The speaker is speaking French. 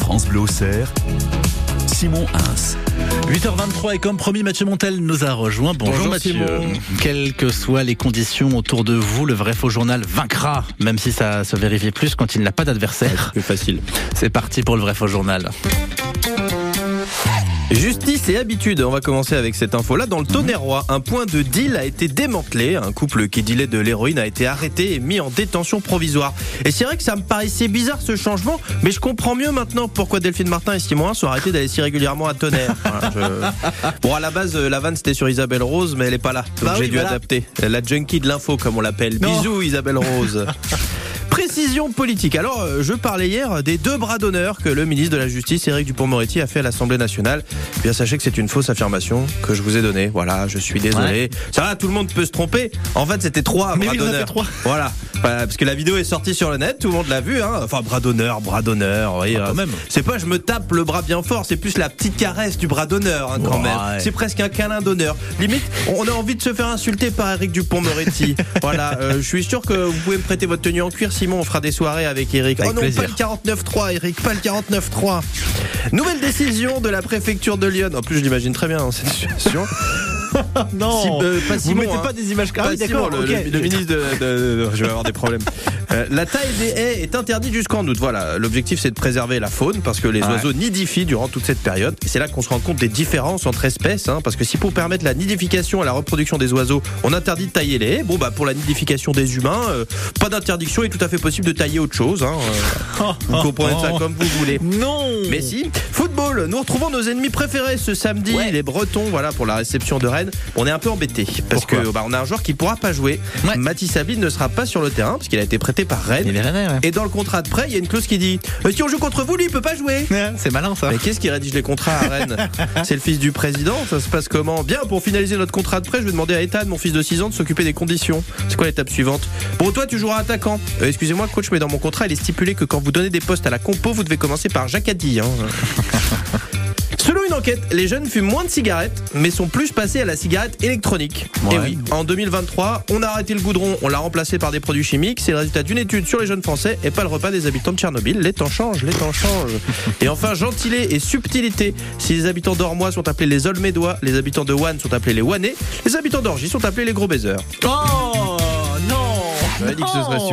France Bleu Auxerre, Simon Ins. 8h23 et comme promis, Mathieu Montel nous a rejoint. Bonjour, Bonjour, Mathieu. Simon. Quelles que soient les conditions autour de vous, le vrai faux journal vaincra, même si ça se vérifie plus quand il n'a pas d'adversaire. Plus facile. C'est parti pour le vrai faux journal. Justice et habitude. On va commencer avec cette info-là. Dans le Tonnerrois, un point de deal a été démantelé. Un couple qui dealait de l'héroïne a été arrêté et mis en détention provisoire. Et c'est vrai que ça me paraissait bizarre ce changement, mais je comprends mieux maintenant pourquoi Delphine Martin et Simon 1 sont arrêtés d'aller si régulièrement à Tonnerre. Voilà, je- Bon, à la base, euh, la vanne c'était sur Isabelle Rose, mais elle est pas là. Donc Bah j'ai oui, dû voilà. adapter. La junkie de l'info, comme on l'appelle. Bisous, Isabelle Rose. Précision politique. Alors, euh, je parlais hier des deux bras d'honneur que le ministre de la Justice, Éric Dupont-Moretti, a fait à l'Assemblée nationale. Eh Bien, sachez que c'est une fausse affirmation que je vous ai donnée. Voilà, je suis désolé. Ça va, tout le monde peut se tromper. En fait, c'était trois Mais bras d'honneur. trois. Voilà. Parce que la vidéo est sortie sur le net, tout le monde l'a vu. Hein. Enfin, bras d'honneur, bras d'honneur. oui, Ah, euh, même. C'est pas je me tape le bras bien fort, c'est plus la petite caresse du bras d'honneur hein, quand même. C'est presque un câlin d'honneur. Limite, on a envie de se faire insulter par Eric Dupont-Moretti. voilà, euh, je suis sûr que vous pouvez me prêter votre tenue en cuir, Simon. On fera des soirées avec Eric. Avec oh non, plaisir. pas le 49.3, Eric, pas le 49.3. Nouvelle décision de la préfecture de Lyon. En plus, je l'imagine très bien dans cette situation. Non, Si- euh, pas vous mettez hein. pas des images Ah oui, Simon, d'accord, le, ok. le- le ministre de, de- de- Je vais avoir des problèmes. Euh, la taille des haies est interdite jusqu'en août. Voilà, l'objectif c'est de préserver la faune parce que les Ouais. oiseaux nidifient durant toute cette période. Et c'est là qu'on se rend compte des différences entre espèces. hein, parce que si pour permettre la nidification et la reproduction des oiseaux, on interdit de tailler les haies, bon bah pour la nidification des humains, euh, pas d'interdiction. Il est tout à fait possible de tailler autre chose. hein, euh, vous comprenez ça comme vous voulez. Non Mais si, football, nous retrouvons nos ennemis préférés ce samedi, Ouais. les Bretons, voilà pour la réception de Rennes. On est un peu embêtés parce Pourquoi que bah, on a un joueur qui pourra pas jouer. Ouais. Mathis ne sera pas sur le terrain parce qu'il a été prêté par Rennes. Il est rennais, ouais. Et dans le contrat de prêt, il y a une clause qui dit euh, si on joue contre vous, lui il peut pas jouer. C'est malin ça. Mais qu'est-ce qui rédige les contrats à Rennes C'est le fils du président, ça se passe comment Bien, pour finaliser notre contrat de prêt, je vais demander à Ethan, mon fils de 6 ans, de s'occuper des conditions. C'est quoi l'étape suivante Bon, toi, tu joueras attaquant. Euh, Excusez-moi, coach, mais dans mon contrat, il est stipulé que quand vous donnez des postes à la compo, vous devez commencer par Jacadi. Hein. Selon une enquête, les jeunes fument moins de cigarettes, mais sont plus passés à la cigarette électronique. Ouais. Et oui, en 2023, on a arrêté le goudron, on l'a remplacé par des produits chimiques. C'est le résultat d'une étude sur les jeunes Français et pas le repas des habitants de Tchernobyl. Les temps changent, les temps changent. Et enfin, gentilé et subtilité. Si les habitants d'Ormois sont appelés les Olmédois, les habitants de Wann sont appelés les Wannais, les habitants d'Orgy sont appelés les gros baiseurs. Oh non J'avais dit que ce serait Non